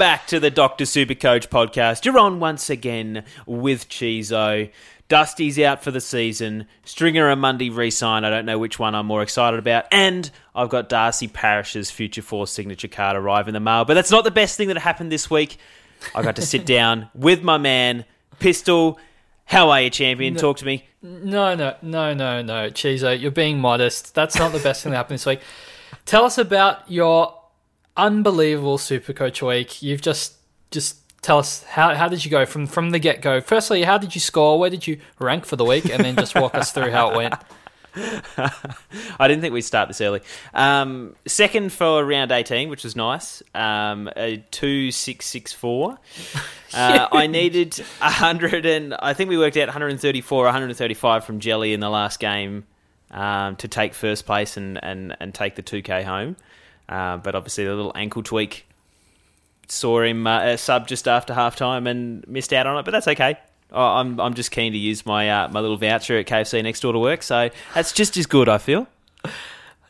Back to the Dr. Supercoach podcast. You're on once again with Chizo. Dusty's out for the season. Stringer and Mundy re-sign. I don't know which one I'm more excited about. And I've got Darcy Parish's Future Force signature card arrive in the mail. But that's not the best thing that happened this week. I got to sit down with my man, Pistol. How are you, champion? No. Talk to me. No, no, no, no, no, Chizo, you're being modest. That's not the best thing that happened this week. Tell us about your unbelievable Super Coach week. You've just just tell us how how did you go from from the get go? Firstly, how did you score? Where did you rank for the week? And then just walk us through how it went. I didn't think we'd start this early. Um, second for round 18, which was nice. Um, a 2664. Uh, I needed 100 and I think we worked out 134 135 from Jelly in the last game um, to take first place and, and, and take the 2K home. Uh, but obviously, the little ankle tweak saw him uh, sub just after half time and missed out on it, but that's okay. I'm I'm just keen to use my uh, my little voucher at KFC next door to work, so that's just as good. I feel.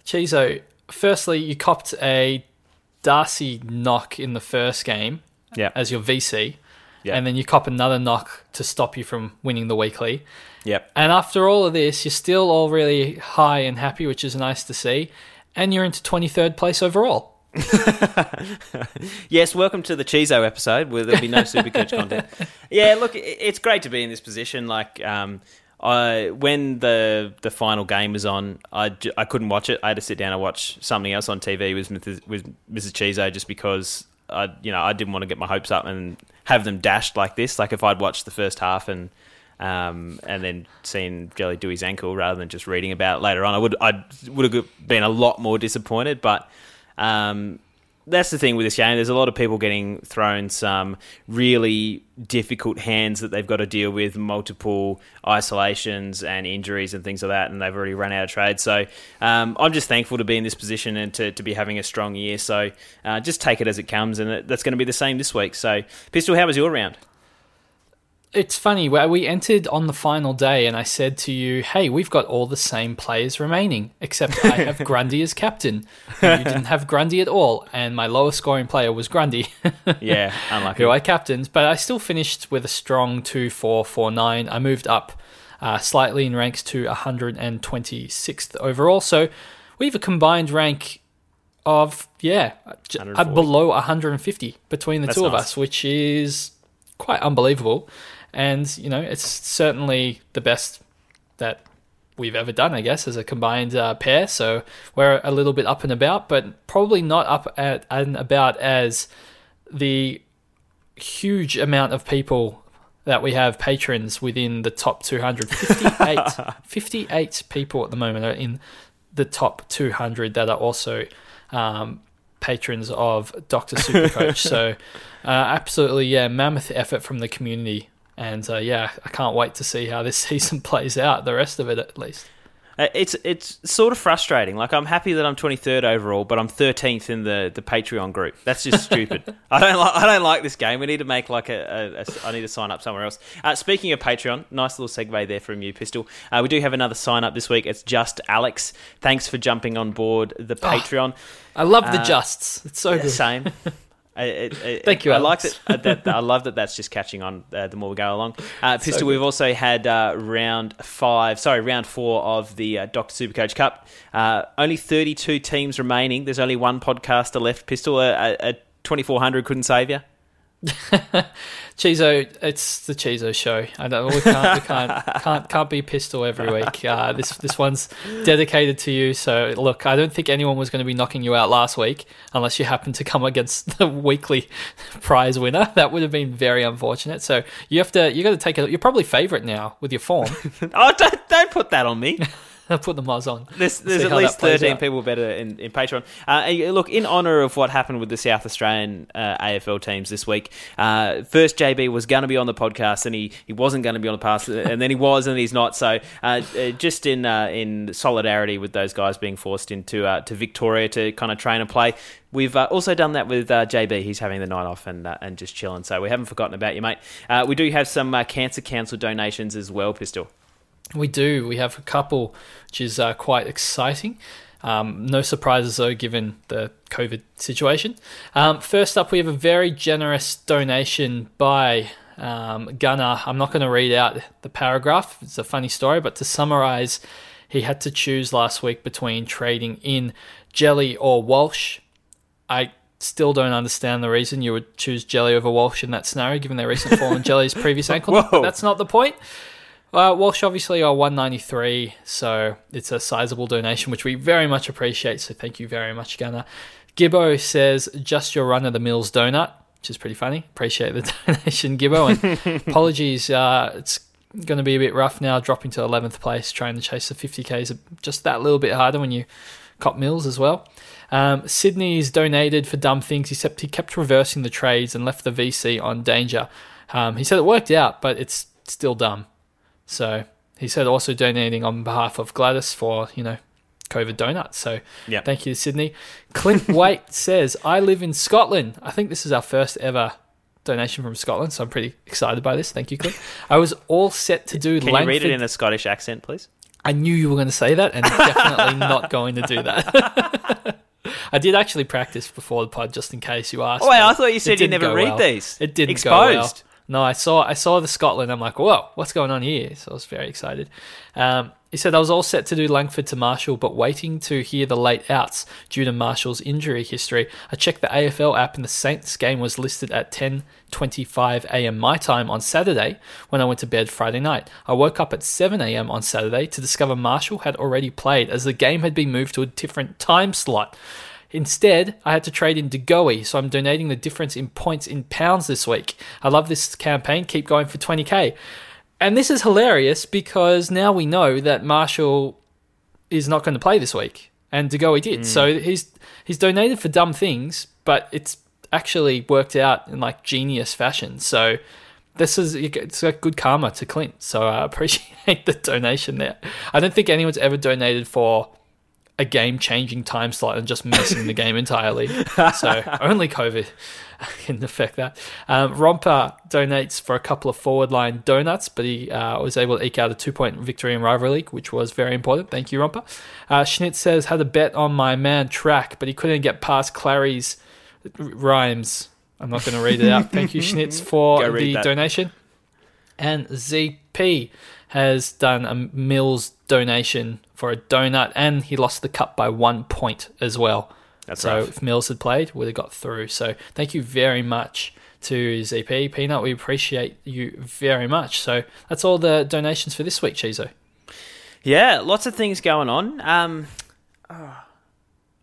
Chizo, firstly, you copped a Darcy knock in the first game Yeah. as your VC, Yeah. and then you cop another knock to stop you from winning the weekly. Yep. And after all of this, you're still all really high and happy, which is nice to see. And you're into 23rd place overall. Yes, welcome to the Chizo episode where there'll be no Supercoach content. Yeah, look, it's great to be in this position. Like, um, I when the the final game was on, I, j- I couldn't watch it. I had to sit down and watch something else on TV with Mrs. with Mrs. Chizo just because I you know I didn't want to get my hopes up and have them dashed like this. Like if I'd watched the first half and um, and then seeing Jelly do his ankle rather than just reading about it later on, I would I would have been a lot more disappointed. But um, that's the thing with this game. There's a lot of people getting thrown some really difficult hands that they've got to deal with, multiple isolations and injuries and things like that, and they've already run out of trade. So um, I'm just thankful to be in this position and to, to be having a strong year. So uh, just take it as it comes, and that's going to be the same this week. So, Pistol, how was your round? It's funny where we entered on the final day, and I said to you, "Hey, we've got all the same players remaining, except I have Grundy as captain. You didn't have Grundy at all, and my lowest scoring player was Grundy, Yeah, unlucky. who I captained. But I still finished with a strong two four four nine. I moved up uh, slightly in ranks to 126th overall. So we have a combined rank of yeah, uh, below 150 between the That's two of nice. us, which is quite unbelievable. And you know, it's certainly the best that we've ever done, I guess, as a combined uh, pair. So we're a little bit up and about, but probably not up at, and about as the huge amount of people that we have patrons within the top 200. 58, 58 people at the moment are in the top 200 that are also um, patrons of Dr. Supercoach. so, uh, absolutely, yeah, mammoth effort from the community. And uh, yeah, I can't wait to see how this season plays out, the rest of it at least. Uh, It's it's sort of frustrating. Like I'm happy that I'm 23rd overall, but I'm 13th in the, the Patreon group. That's just stupid. I don't like I don't like this game. We need to make like a, a, a I need to sign up somewhere else. Uh, speaking of Patreon, nice little segue there from you, Pistol. Uh, we do have another sign up this week. It's just Alex. Thanks for jumping on board the Patreon. I love the Uh, justs. It's so good. Same. I- it- it- Thank you, I like that, uh, that. I love that. That's just catching on uh, the more we go along. Uh, Pistol. we've also had uh, round five. Sorry, round four of the uh, Doctor Supercoach Cup. Uh, only thirty-two teams remaining. There's only one podcaster left. Pistol. A, a, a twenty-four hundred couldn't save you. Chizo, it's the Chizo show. I know we can't, we can't, can't, can't be pistol every week. Uh, this this one's dedicated to you. So look, I don't think anyone was going to be knocking you out last week unless you happened to come against the weekly prize winner. That would have been very unfortunate. So you have to, you got to take it. You're probably favourite now with your form. Oh, don't don't put that on me. Put the Moz on. There's, there's at least 13 out. people better in, in Patreon. Uh, look, in honour of what happened with the South Australian uh, AFL teams this week, uh, first JB was going to be on the podcast and he, he wasn't going to be on the podcast, and then he was and he's not. So uh, uh, just in uh, in solidarity with those guys being forced into uh, to Victoria to kind of train and play, We've uh, also done that with uh, JB. He's having the night off and uh, and just chilling. So we haven't forgotten about you, mate. Uh, we do have some uh, Cancer Council donations as well, Pistol. We do. We have a couple, which is uh, quite exciting. Um, no surprises though, given the COVID situation. Um, first up, we have a very generous donation by um, Gunnar. I'm not going to read out the paragraph. It's a funny story, but to summarize, he had to choose last week between trading in Jelly or Walsh. I still don't understand the reason you would choose Jelly over Walsh in that scenario, given their recent fall in Jelly's previous ankle. Whoa. That's not the point. Uh, Walsh obviously are 193, so it's a sizable donation, which we very much appreciate. So thank you very much, Gunnar. Gibbo says, just your run of the mills donut, which is pretty funny. Appreciate the donation, Gibbo. And apologies, uh, it's going to be a bit rough now, dropping to 11th place, trying to chase the 50k is just that little bit harder when you cop mills as well. Um, Sydney's donated for dumb things, except he kept reversing the trades and left the VC on danger. Um, he said it worked out, but it's still dumb. So he said also donating on behalf of Gladys for, you know, COVID donuts. So Yeah. thank you, Sydney. Clint Waite says, I live in Scotland. I think this is our first ever donation from Scotland, so I'm pretty excited by this. Thank you, Clint. I was all set to do Can Langford. you read it in a Scottish accent, please? I knew you were going to say that, and definitely not going to do that. I did actually practice before the pod, just in case you asked. Oh, wait, I thought you said you never read well. these. It didn't go well. Exposed. No, I saw I saw the Scotland. I'm like, whoa, what's going on here? So I was very excited. Um, he said I was all set to do Langford to Marshall, but waiting to hear the late outs due to Marshall's injury history. I checked the AFL app, and the Saints game was listed at 10:25 a.m. my time on Saturday when I went to bed Friday night. I woke up at 7 a.m. on Saturday to discover Marshall had already played, as the game had been moved to a different time slot. Instead, I had to trade in De Goey, so I'm donating the difference in points in pounds this week. I love this campaign. Keep going for 20k. And this is hilarious because now we know that Marshall is not going to play this week, and De Goey did. Mm. So he's he's donated for dumb things, but it's actually worked out in like genius fashion. So this is it's got good karma to Clint. So I appreciate the donation there. I don't think anyone's ever donated for a game changing time slot and just missing the game entirely. So only COVID can affect that. Um, Romper donates for a couple of forward line donuts, but he uh, was able to eke out a two point victory in Rivalry League, which was very important. Thank you, Romper. Uh, Schnitz says, had a bet on my man track, but he couldn't get past Clary's rhymes. I'm not going to read it out. Thank you, Schnitz, for the that. donation. And ZP has done a Mills donation for a donut, and he lost the cup by one point as well. That's so rough. if Mills had played, would have got through. So thank you very much to ZP Peanut. We appreciate you very much. So that's all the donations for this week, Chizo. Yeah, lots of things going on. Um, oh,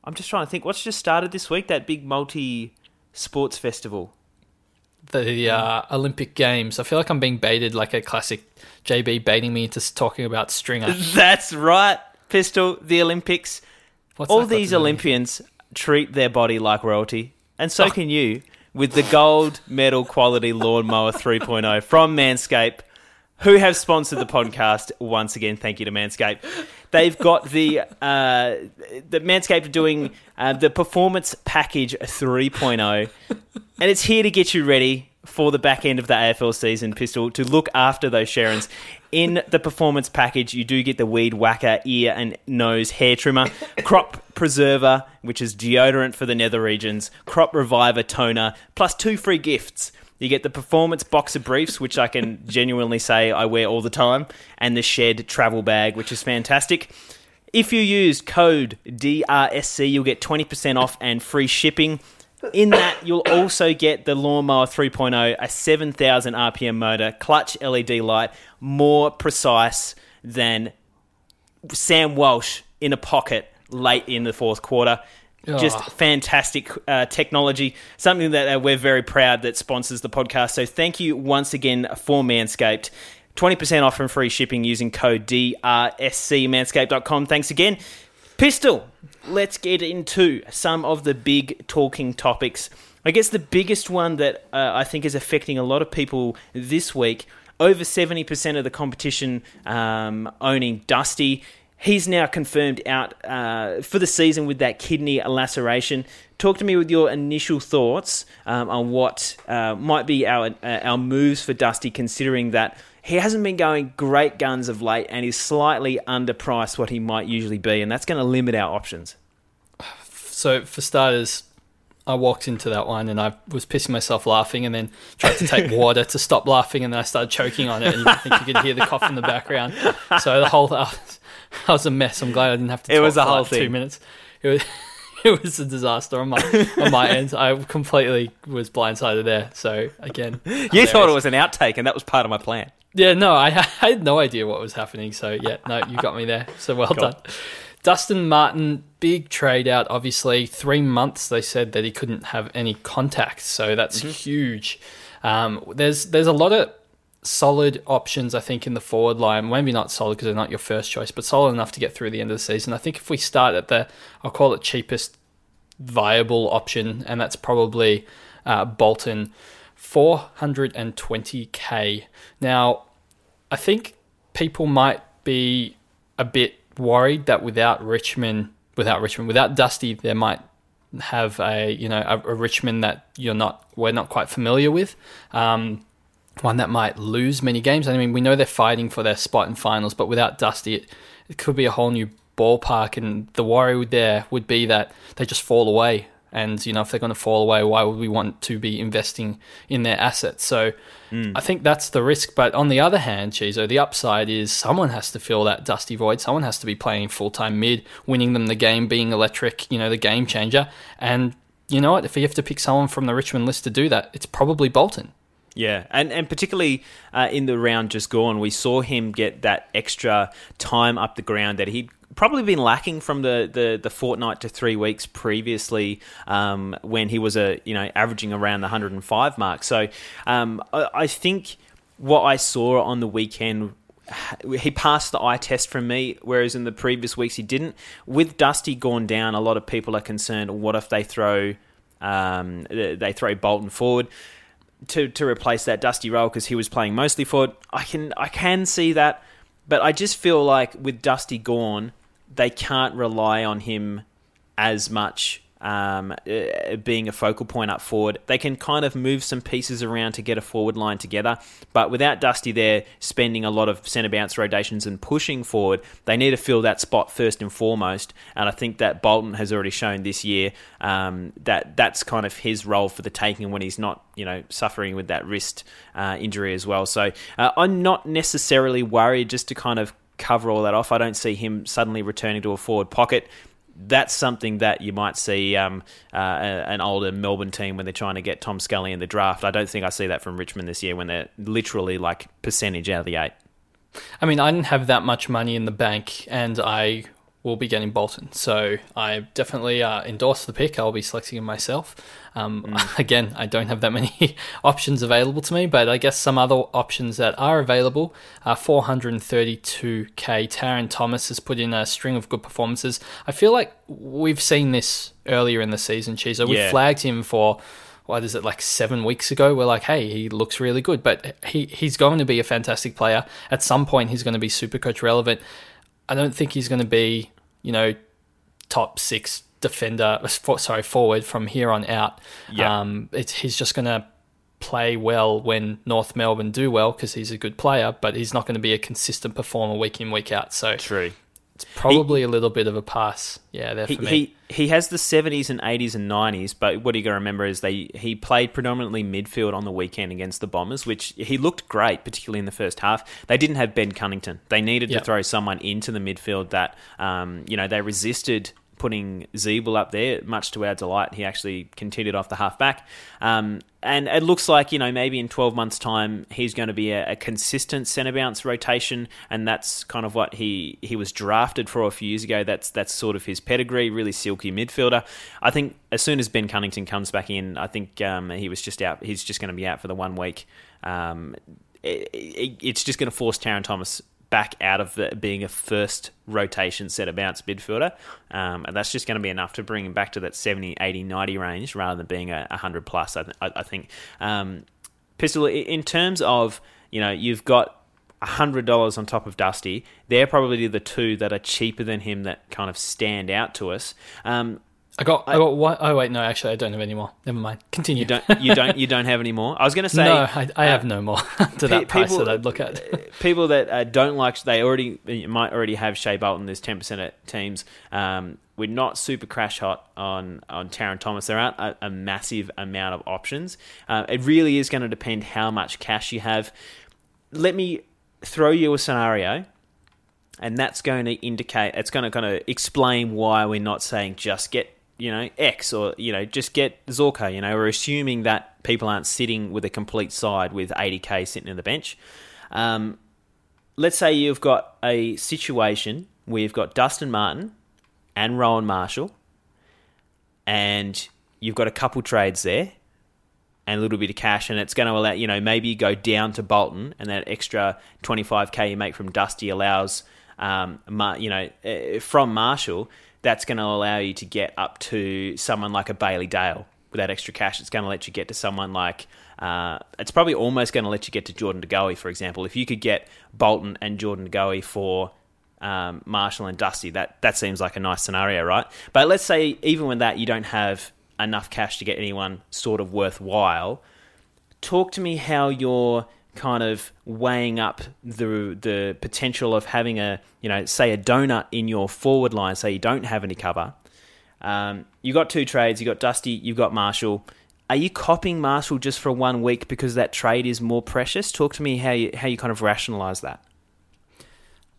I'm just trying to think. What's just started this week? That big multi sports festival. The uh, Olympic Games. I feel like I'm being baited like a classic JB baiting me into talking about Stringer. That's right, Pistol. The Olympics. What's All these to do with Olympians treat their body like royalty, and so can you with the gold medal quality lawnmower 3.0 from Manscaped, who have sponsored the podcast once again. Thank you to Manscaped. They've got the uh, the Manscaped doing uh, the Performance Package 3.0, and it's here to get you ready for the back end of the AFL season, Pistol, to look after those Sharons. In the performance package, you do get the Weed Whacker ear and nose hair trimmer, Crop Preserver, which is deodorant for the nether regions, Crop Reviver toner, plus two free gifts. You get the performance boxer briefs, which I can genuinely say I wear all the time, and the shed travel bag, which is fantastic. If you use code DRSC, you'll get 20% off and free shipping. In that, you'll also get the Lawnmower 3.0, a 7,000 RPM motor, clutch LED light, more precise than Sam Walsh in a pocket late in the fourth quarter. Just Oh. fantastic uh, technology, something that uh, we're very proud that sponsors the podcast. So thank you once again for Manscaped. 20% off and free shipping using code DRSC, manscaped.com. Thanks again. Pistol, let's get into some of the big talking topics. I guess the biggest one that uh, I think is affecting a lot of people this week over 70% of the competition um, owning Dusty. He's now confirmed out uh, for the season with that kidney laceration. Talk to me with your initial thoughts um, on what uh, might be our uh, our moves for Dusty, considering that he hasn't been going great guns of late and is slightly underpriced what he might usually be, and that's going to limit our options. So for starters, I walked into that one and I was pissing myself laughing, and then tried to take water to stop laughing, and then I started choking on it, and you think you could hear the cough in the background. So the whole that was, was a mess. I'm glad I didn't have to. It was a for whole like two minutes. It was. It was a disaster on my on my end. I completely was blindsided there. So again, You thought it was an outtake, and that was part of my plan. Yeah, no, I, I had no idea what was happening. So yeah, no, you got me there. So well done. Dustin Martin, big trade out. Obviously, three months. They said that he couldn't have any contact, so that's huge. Um, there's there's a lot of solid options, I think, in the forward line. Maybe not solid because they're not your first choice, but solid enough to get through the end of the season. I think if we start at the, I'll call it cheapest viable option, and that's probably uh, Bolton, 420k. Now, I think people might be a bit worried that without Richmond, without Richmond, without Dusty, there might have a you know a, a Richmond that you're not we're not quite familiar with. Um, one that might lose many games. I mean, we know they're fighting for their spot in finals, but without Dusty, it, it could be a whole new ballpark. And the worry there would be that they just fall away. And you know, if they're going to fall away, why would we want to be investing in their assets? So, I think that's the risk. But on the other hand, Chizo, the upside is someone has to fill that dusty void. Someone has to be playing full time mid, winning them the game, being electric. You know, the game changer. And you know what? If you have to pick someone from the Richmond list to do that, it's probably Bolton. Yeah, and and particularly uh, in the round just gone, we saw him get that extra time up the ground that he'd probably been lacking from the, the, the fortnight to three weeks previously um, when he was a you know averaging around the 105 mark. So um, I, I think what I saw on the weekend he passed the eye test from me, whereas in the previous weeks he didn't. With Dusty gone down, a lot of people are concerned. What if they throw um, they throw Bolton forward to to replace that Dusty role because he was playing mostly forward? I can I can see that, but I just feel like with Dusty gone, they can't rely on him as much um, uh, being a focal point up forward. They can kind of move some pieces around to get a forward line together, but without Dusty there spending a lot of centre bounce rotations and pushing forward, they need to fill that spot first and foremost. And I think that Bolton has already shown this year um, that that's kind of his role for the taking when he's not, you know, suffering with that wrist uh, injury as well. So uh, I'm not necessarily worried just to kind of cover all that off. I don't see him suddenly returning to a forward pocket that's something that you might see um, uh, an older Melbourne team when they're trying to get Tom Scully in the draft. I don't think I see that from Richmond this year when they're literally like percentage out of the eight. I mean, I didn't have that much money in the bank, and I will be getting Bolton. So I definitely uh, endorse the pick. I'll be selecting him myself. Um, mm. Again, I don't have that many options available to me, but I guess some other options that are available are 432k. Tarryn Thomas has put in a string of good performances. I feel like we've seen this earlier in the season, Chizo. We yeah. flagged him for what is it like seven weeks ago? We're like, hey, he looks really good, but he he's going to be a fantastic player. At some point, he's going to be super coach relevant. I don't think he's going to be, you know, top six defender, sorry, forward from here on out. Yeah. Um, he's just going to play well when North Melbourne do well because he's a good player, but he's not going to be a consistent performer week in, week out. So True. It's probably he, a little bit of a pass. Yeah, there he, me. He, he has the 70s and 80s and 90s, but what you got to remember is they he played predominantly midfield on the weekend against the Bombers, which he looked great, particularly in the first half. They didn't have Ben Cunnington. They needed yep. to throw someone into the midfield that, um, you know, they resisted putting Ziebell up there, much to our delight. He actually continued off the halfback. Um, and it looks like, you know, maybe in 12 months' time, he's going to be a, a, consistent centre bounce rotation. And that's kind of what he, he was drafted for a few years ago. That's, that's sort of his pedigree, really silky midfielder. I think as soon as Ben Cunnington comes back in, I think um, he was just out. He's just going to be out for the one week. Um, it, it, it's just going to force Tarryn Thomas back out of the, being a first rotation set of bounce midfielder. Um, and that's just going to be enough to bring him back to that 70, 80, 90 range rather than being a 100 plus, I, th- I think. Um, Pistol, in terms of, you know, you've got $100 on top of Dusty. They're probably the two that are cheaper than him that kind of stand out to us. Um, I got, I, I got one, oh wait, no, actually, I don't have any more. Never mind. Continue. You don't, you don't, you don't have any more. I was going to say, no, I, I uh, have no more to that price people, that I'd look at. people that uh, don't like, they already might already have Shai Bolton. There's ten percent of teams. Um, we're not super crash hot on on Tarryn Thomas. There aren't a, a massive amount of options. Uh, it really is going to depend how much cash you have. Let me throw you a scenario and that's going to indicate it's going to kind of explain why we're not saying just get you know, X or, you know, just get Zorko. You know, we're assuming that people aren't sitting with a complete side with 80k sitting in the bench. Um, let's say you've got a situation where you've got Dustin Martin and Rowan Marshall, and you've got a couple trades there and a little bit of cash, and it's going to allow, you know, maybe you go down to Bolton, and that extra 25k you make from Dusty allows, um, you know, eh, from Marshall that's going to allow you to get up to someone like a Bailey Dale with that extra cash. It's going to let you get to someone like. Uh, it's probably almost going to let you get to Jordan De Goey, for example. If you could get Bolton and Jordan De Goey for um, Marshall and Dusty, that that seems like a nice scenario, right? But let's say even with that, you don't have enough cash to get anyone sort of worthwhile. Talk to me how you're kind of weighing up the the potential of having a you know say a donut in your forward line, say you don't have any cover. Um, you got two trades. You got Dusty. You've got Marshall. Are you copying Marshall just for one week because that trade is more precious? Talk to me how you how you kind of rationalize that.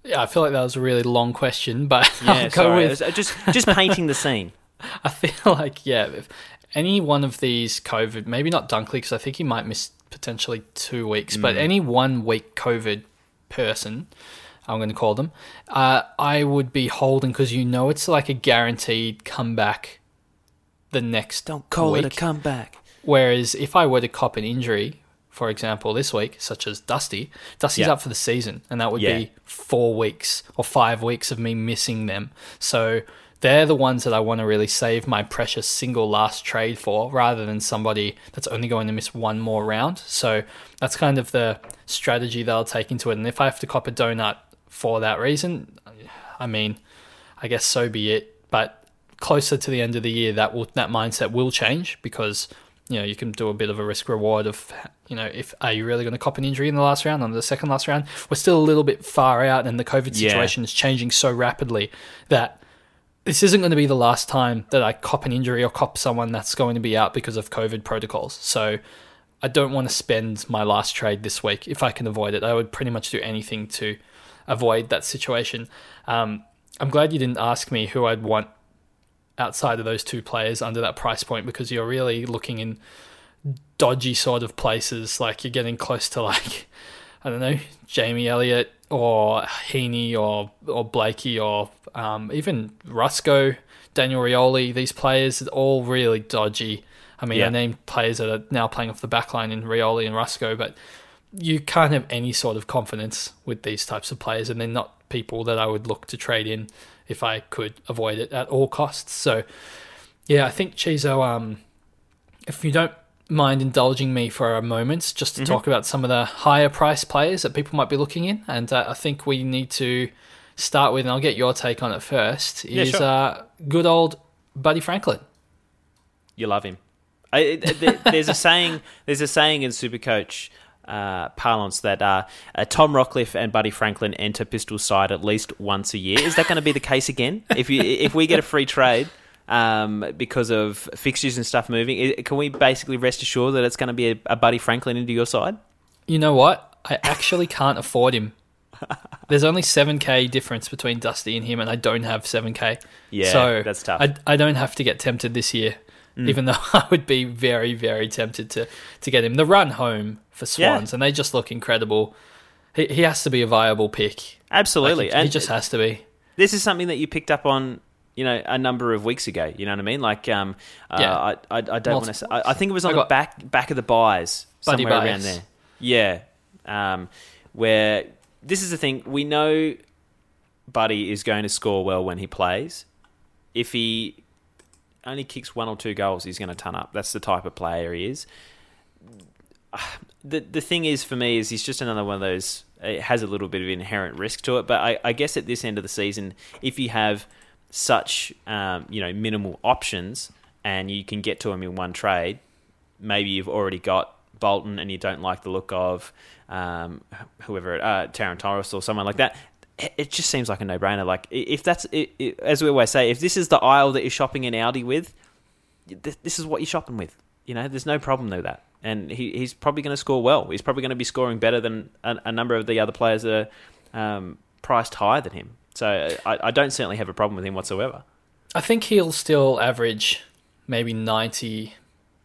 Yeah, I feel like that was a really long question, but yeah, I'll go sorry. with just just painting the scene. I feel like yeah, if any one of these COVID, maybe not Dunkley because I think he might miss potentially two weeks, mm. but any one week COVID person, I'm going to call them, uh, I would be holding because you know it's like a guaranteed comeback the next Don't call week. it a comeback. Whereas if I were to cop an injury, for example, this week, such as Dusty, Dusty's up for the season, and that would yeah. be four weeks or five weeks of me missing them. So they're the ones that I want to really save my precious single last trade for rather than somebody that's only going to miss one more round. So that's kind of the strategy that I'll take into it. And if I have to cop a donut for that reason, I mean, I guess so be it. But closer to the end of the year, that will that mindset will change because you know you can do a bit of a risk reward of you know if are you really going to cop an injury in the last round on the second last round? We're still a little bit far out, and the COVID situation yeah. is changing so rapidly that this isn't going to be the last time that I cop an injury or cop someone that's going to be out because of COVID protocols. So I don't want to spend my last trade this week if I can avoid it. I would pretty much do anything to avoid that situation. Um, I'm glad you didn't ask me who I'd want outside of those two players under that price point because you're really looking in dodgy sort of places. Like you're getting close to like I don't know Jamie Elliott or Heeney or or Blakey or um, even Rusco, Daniel Rioli. These players are all really dodgy. I mean, yeah. I named players that are now playing off the backline in Rioli and Rusco, but you can't have any sort of confidence with these types of players, and they're not people that I would look to trade in if I could avoid it at all costs. So, yeah, I think Chizo, um, if you don't mind indulging me for a moment just to mm-hmm. talk about some of the higher price players that people might be looking in, and uh, I think we need to start with, and I'll get your take on it first, is yeah, sure. uh, good old Buddy Franklin. You love him. I, there's a saying. There's a saying in Supercoach uh, parlance that uh, uh, Tom Rockliff and Buddy Franklin enter Pistol side at least once a year. Is that going to be the case again? If you if we get a free trade um, because of fixtures and stuff moving, can we basically rest assured that it's going to be a, a Buddy Franklin into your side? You know what? I actually can't afford him. There's only 7k difference between Dusty and him, and I don't have 7k. Yeah, so that's tough. I, I don't have to get tempted this year mm. even though I would be very, very tempted to, to get him. The run home for Swans, yeah. and they just look incredible. He, he has to be a viable pick. Absolutely. Like he, he just has to be. This is something that you picked up on you know, a number of weeks ago. You know what I mean? Like, um, uh, yeah. I, I, I don't want to say. I, I, think it was on the back back of the buys somewhere around there. Yeah, um, where this is the thing. We know Buddy is going to score well when he plays. If he only kicks one or two goals, he's going to turn up. That's the type of player he is. The the thing is for me is he's just another one of those. It has a little bit of inherent risk to it, but I, I guess at this end of the season, if you have such um, you know minimal options and you can get to him in one trade, maybe you've already got Bolton and you don't like the look of um, whoever uh, Torres or someone like that it just seems like a no-brainer. Like if that's it, it, as we always say, if this is the aisle that you're shopping in Audi with, this is what you're shopping with. You know, there's no problem with that, and he, he's probably going to score well. He's probably going to be scoring better than a, a number of the other players that are um, priced higher than him. So I, I don't certainly have a problem with him whatsoever. I think he'll still average maybe 90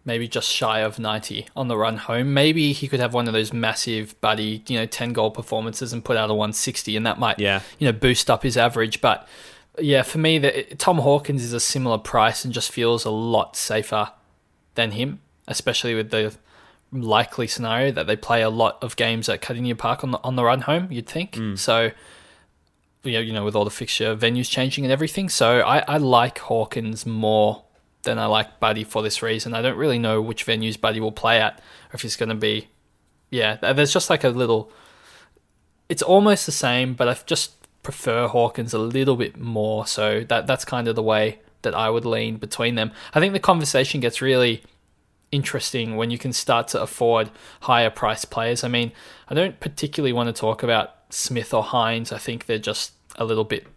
maybe just shy of 90 on the run home. Maybe he could have one of those massive buddy, you know, 10 goal performances and put out a 160 and that might, yeah. you know, boost up his average. But yeah, for me, the, Tom Hawkins is a similar price and just feels a lot safer than him, especially with the likely scenario that they play a lot of games at Kardinia Park on the, on the run home, you'd think. Mm. So, you know, with all the fixture venues changing and everything. So I, I like Hawkins more than I like Buddy for this reason. I don't really know which venues Buddy will play at, or if he's going to be. Yeah, there's just like a little. It's almost the same, but I just prefer Hawkins a little bit more. So that that's kind of the way that I would lean between them. I think the conversation gets really interesting when you can start to afford higher price players. I mean, I don't particularly want to talk about Smith or Hines. I think they're just a little bit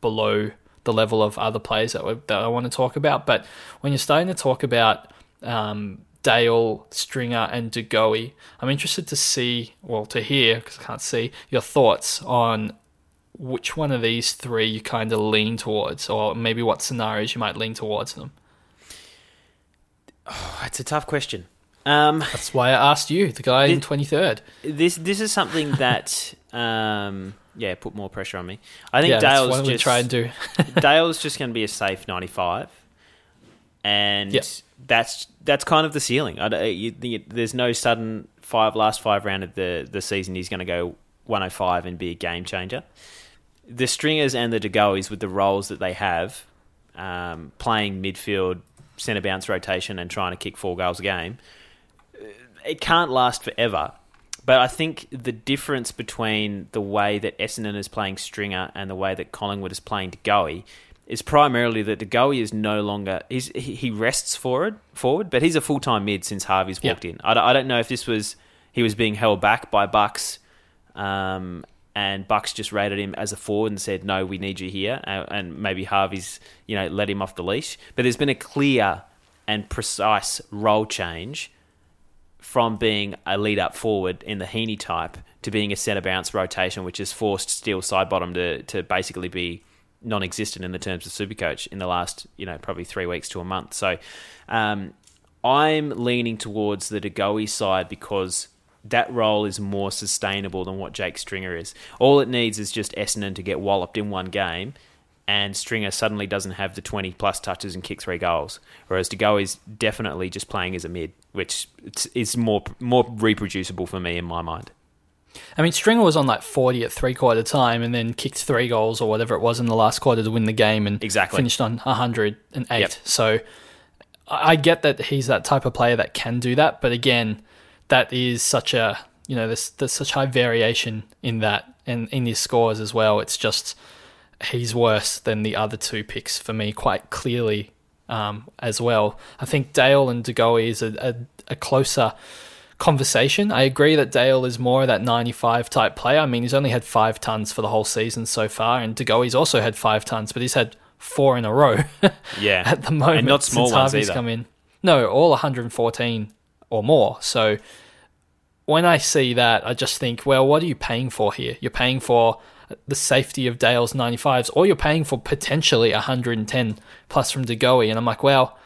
below the level of other players that, that I want to talk about. But when you're starting to talk about um, Dale, Stringer, and De I'm interested to see, well, to hear, because I can't see, your thoughts on which one of these three you kind of lean towards, or maybe what scenarios you might lean towards them. Oh, it's a tough question. Um, That's why I asked you, the guy this, in twenty third. This this is something that um, yeah, put more pressure on me. I think yeah, Dale's just try and do. Dale's just going to be a safe ninety-five, and yep. that's that's kind of the ceiling. I, you, you, there's no sudden five last five round of the the season. He's going to go one hundred five and be a game changer. The stringers and the DeGoey's with the roles that they have, um, playing midfield, centre bounce rotation, and trying to kick four goals a game. It can't last forever but I think the difference between the way that Essendon is playing Stringer and the way that Collingwood is playing Goey is primarily that Goey is no longer he's, he rests forward forward, but he's a full time mid since Harvey's walked in. I, I don't know if this was he was being held back by Bucks, um, and Bucks just rated him as a forward and said, "No, we need you here," and, and maybe Harvey's you know let him off the leash. But there's been a clear and precise role change from being a lead up forward in the Heeney type to being a centre bounce rotation, which has forced Steele Sidebottom to to basically be non-existent in the terms of Supercoach in the last, you know, probably three weeks to a month. So, um, I'm leaning towards the De Goey side because that role is more sustainable than what Jake Stringer is. All it needs is just Essendon to get walloped in one game, and Stringer suddenly doesn't have the 20 plus touches and kick three goals. Whereas De Goey is definitely just playing as a mid, which is more more reproducible for me in my mind. I mean, Stringer was on like 40 at three quarter time and then kicked three goals or whatever it was in the last quarter to win the game and exactly. finished on 108. Yep. So I get that he's that type of player that can do that. But again, that is such a, you know, there's, there's such high variation in that and in his scores as well. It's just, he's worse than the other two picks for me quite clearly um, as well. I think Dale and De Goey is a, a, a closer conversation. I agree that Dale is more of that 95 type player. I mean, he's only had five tons for the whole season so far, and De Goey's also had five tons, but he's had four in a row. yeah, at the moment, and not small since Harvey's either. come in. No, all 114 or more. So when I see that, I just think, well, what are you paying for here? You're paying for the safety of Dale's 95s, or you're paying for potentially 110 plus from De Goey. And I'm like, well,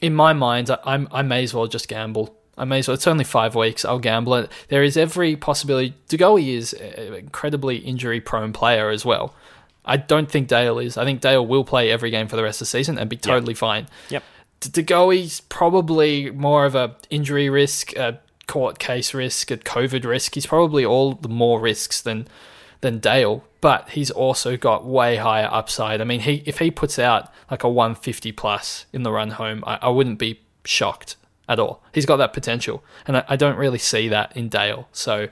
in my mind, I, I may as well just gamble I may as well. It's only five weeks. I'll gamble it. There is every possibility. De Goey is an incredibly injury prone player as well. I don't think Dale is. I think Dale will play every game for the rest of the season and be totally yep. fine. Yep. De Goey's probably more of a injury risk, a court case risk, a COVID risk. He's probably all the more risks than than Dale, but he's also got way higher upside. I mean, he if he puts out like a 150 plus in the run home, I, I wouldn't be shocked at all. He's got that potential, and I, I, don't really see that in Dale. So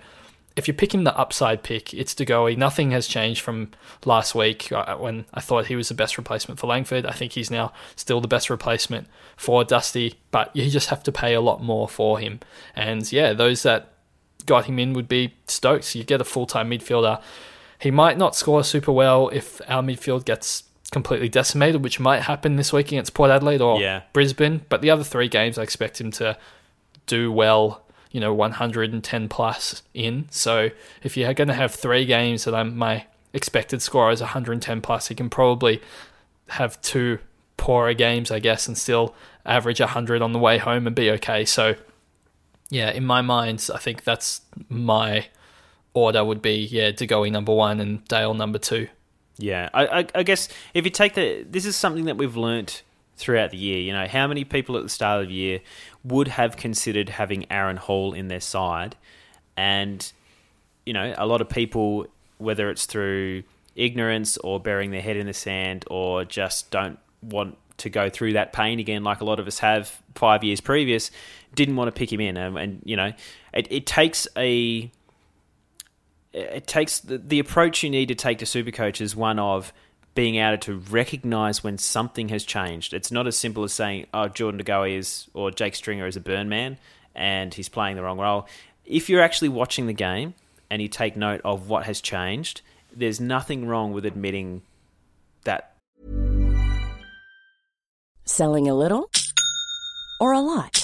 if you're picking the upside pick, it's De Goey. Nothing has changed from last week uh, when I thought he was the best replacement for Langford. I think he's now still the best replacement for Dusty, but you just have to pay a lot more for him. And yeah, those that got him in would be stoked. So you get a full time midfielder. He might not score super well if our midfield gets completely decimated, which might happen this week against Port Adelaide or yeah. Brisbane. But the other three games, I expect him to do well. You know, 110 plus in. So if you're going to have three games that I'm my expected score is 110 plus, he can probably have two poorer games, I guess, and still average 100 on the way home and be okay. So yeah, in my mind, I think that's my order would be yeah, De Goey number one and Dale number two. Yeah, I, I, I, guess if you take the, this is something that we've learnt throughout the year. You know, how many people at the start of the year would have considered having Aaron Hall in their side, and you know, a lot of people, whether it's through ignorance or burying their head in the sand, or just don't want to go through that pain again, like a lot of us have five years previous, didn't want to pick him in, and, and you know, it, it takes a it takes the, the approach you need to take to Supercoach is one of being able to recognize when something has changed. It's not as simple as saying, "Oh, Jordan De Goey is or Jake Stringer is a burn man and he's playing the wrong role." If you're actually watching the game and you take note of what has changed, there's nothing wrong with admitting that. Selling a little or a lot.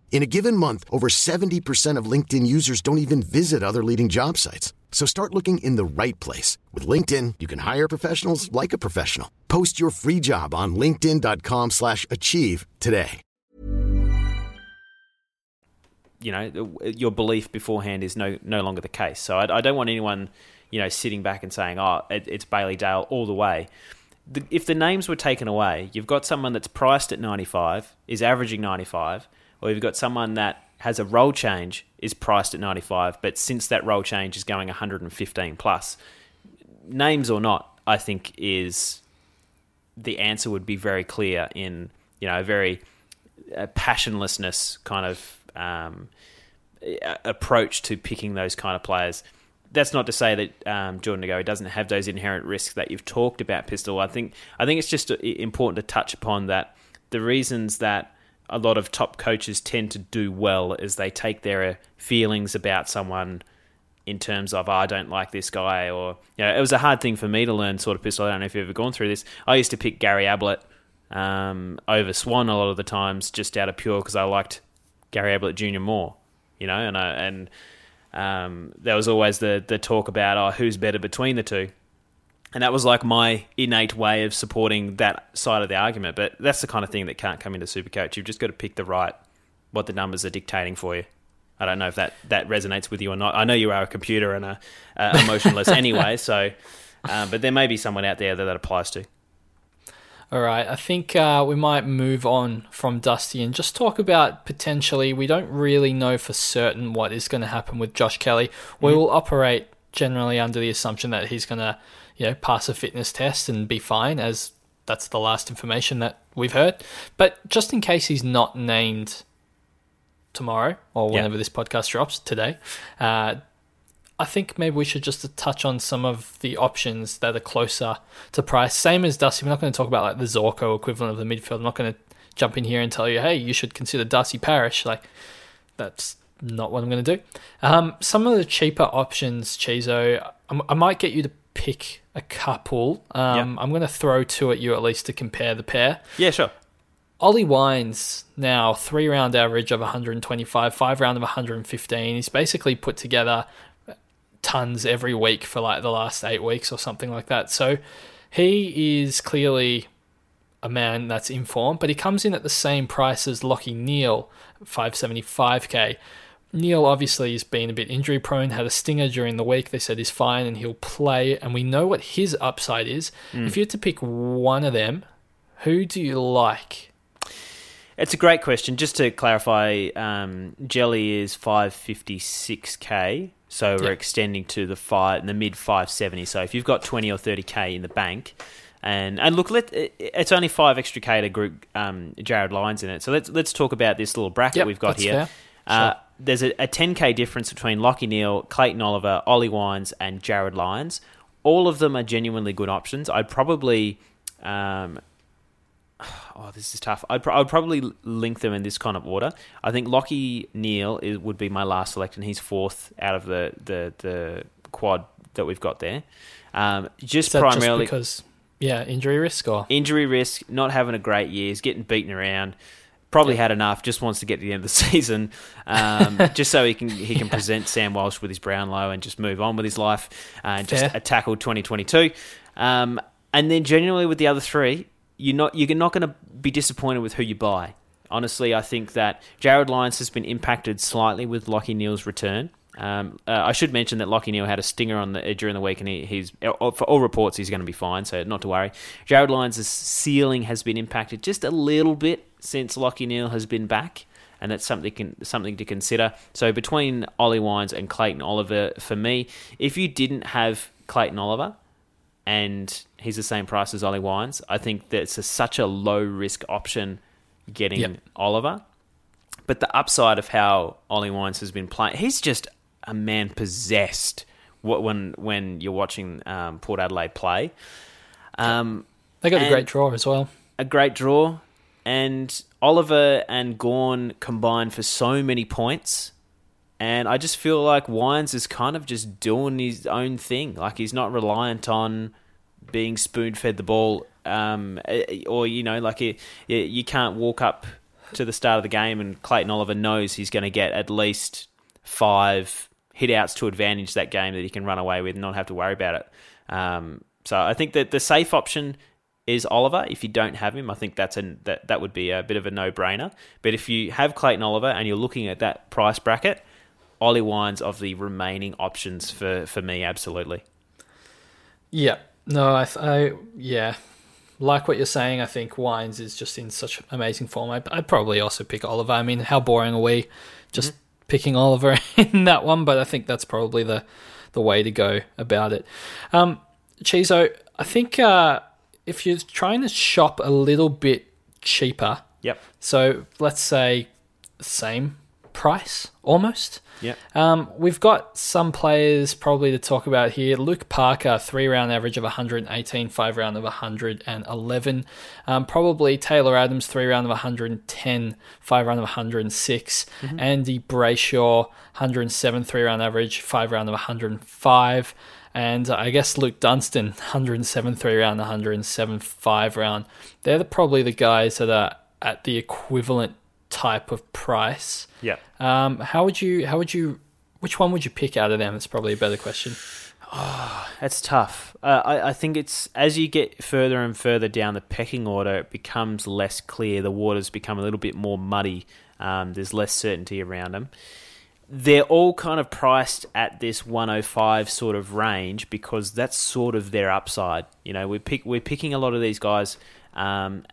In a given month, over 70% of LinkedIn users don't even visit other leading job sites. So start looking in the right place. With LinkedIn, you can hire professionals like a professional. Post your free job on linkedin.com slash achieve today. You know, your belief beforehand is no no longer the case. So I, I don't want anyone, you know, sitting back and saying, oh, it, it's Bailey Dale all the way. If the names were taken away, you've got someone that's priced at 95, is averaging 95, or you've got someone that has a role change, is priced at 95, but since that role change is going 115 plus, names or not, I think is the answer would be very clear in you know a very uh, passionlessness kind of um, approach to picking those kind of players. That's not to say that um, Jordan Goey doesn't have those inherent risks that you've talked about, Pistol. I think I think it's just uh, important to touch upon that the reasons that a lot of top coaches tend to do well is they take their feelings about someone in terms of oh, I don't like this guy or you know it was a hard thing for me to learn sort of pistol. I don't know if you've ever gone through this. I used to pick Gary Ablett um, over Swan a lot of the times just out of pure because I liked Gary Ablett Jr. more, you know, and I, and um, there was always the the talk about oh who's better between the two. And that was like my innate way of supporting that side of the argument. But that's the kind of thing that can't come into Supercoach. You've just got to pick the right, what the numbers are dictating for you. I don't know if that, that resonates with you or not. I know you are a computer and a, a emotionless anyway, so uh, but there may be someone out there that that applies to. All right, I think uh, we might move on from Dusty and just talk about potentially. We don't really know for certain what is going to happen with Josh Kelly. We mm-hmm. will operate generally under the assumption that he's going to, you know, pass a fitness test and be fine, as that's the last information that we've heard. But just in case he's not named tomorrow or whenever yeah. this podcast drops today. Uh, I think maybe we should just touch on some of the options that are closer to price. Same as Dusty, we're not going to talk about like the Zorko equivalent of the midfield. I'm not going to jump in here and tell you, hey, you should consider Darcy Parish. Like, that's not what I'm going to do. Um, some of the cheaper options, Chizo, I might get you to pick a couple. Um, yep. I'm going to throw two at you at least to compare the pair. Yeah, sure. Ollie Wines now three round average of 125, five round of 115. He's basically put together tons every week for like the last eight weeks or something like that. So he is clearly a man that's in form, but he comes in at the same price as Lachie Neale, 575k. Neale obviously has been a bit injury prone, had a stinger during the week. They said he's fine and he'll play, and we know what his upside is. Mm. If you had to pick one of them, who do you like? It's a great question. Just to clarify, um, Jelly is 556k, so we're extending to the five, the mid 570. So if you've got 20 or 30k in the bank, and and look, let it's only five extra k to group um, Jarrod Lyons in it. So let's let's talk about this little bracket yep, we've got here. Uh. There's a, a 10k difference between Lachie Neale, Clayton Oliver, Ollie Wines, and Jarrod Lyons. All of them are genuinely good options. I'd probably um, oh, this is tough. I'd, I'd probably link them in this kind of order. I think Lachie Neale is, would be my last select, and he's fourth out of the, the, the quad that we've got there. Um, just primarily just because, yeah, injury risk or injury risk, not having a great year, he's getting beaten around. Probably had enough. Just wants to get to the end of the season, um, just so he can he can present Sam Walsh with his Brownlow and just move on with his life uh, and just tackle 2022. Um, and then generally with the other three, you're not you're not going to be disappointed with who you buy. Honestly, I think that Jarrod Lyons has been impacted slightly with Lachie Neale's return. Um, uh, I should mention that Lachie Neale had a stinger on the during the week, and he, he's uh, for all reports he's going to be fine, so not to worry. Jarrod Lyons' ceiling has been impacted just a little bit since Lachie Neale has been back, and that's something can, something to consider. So between Ollie Wines and Clayton Oliver, for me, if you didn't have Clayton Oliver, and he's the same price as Ollie Wines. I think that's a, such a low risk option getting yep. Oliver. But the upside of how Ollie Wines has been playing, he's just a man possessed when when you're watching um, Port Adelaide play. Um, they got a great draw as well. A great draw, and Oliver and Gawn combined for so many points. And I just feel like Wines is kind of just doing his own thing. Like he's not reliant on being spoon fed the ball, um, eh, or you know, like it, you can't walk up to the start of the game and Clayton Oliver knows he's going to get at least five hit outs to advantage that game that he can run away with and not have to worry about it. Um, so I think that the safe option is Oliver. If you don't have him, I think that's a that that would be a bit of a no brainer. But if you have Clayton Oliver and you're looking at that price bracket, Ollie Wines of the remaining options for for me, absolutely. Yeah. No, I, I yeah, like what you're saying. I think Wines is just in such amazing form. I, would probably also pick Oliver. I mean, how boring are we? Just. Picking Oliver in that one, but I think that's probably the the way to go about it. Um, Chizo, I think uh, if you're trying to shop a little bit cheaper, yep. So let's say same price almost. Yeah. Um, we've got some players probably to talk about here. Luke Parker, three round average of 118, five round of 111. Um, probably Taylor Adams, three round of 110, five round of 106. Mm-hmm. Andy Brayshaw, 107, three round average, five round of 105. And I guess Luke Dunstan, 107 three round, 107 five round. They're the, probably the guys that are at the equivalent type of price. Yeah. Um, how would you? How would you? Which one would you pick out of them? It's probably a better question. Oh, that's tough. Uh, I, I think it's as you get further and further down the pecking order, it becomes less clear. The waters become a little bit more muddy. Um, there's less certainty around them. They're all kind of priced at this 105 sort of range because that's sort of their upside. You know, we pick we're picking a lot of these guys um,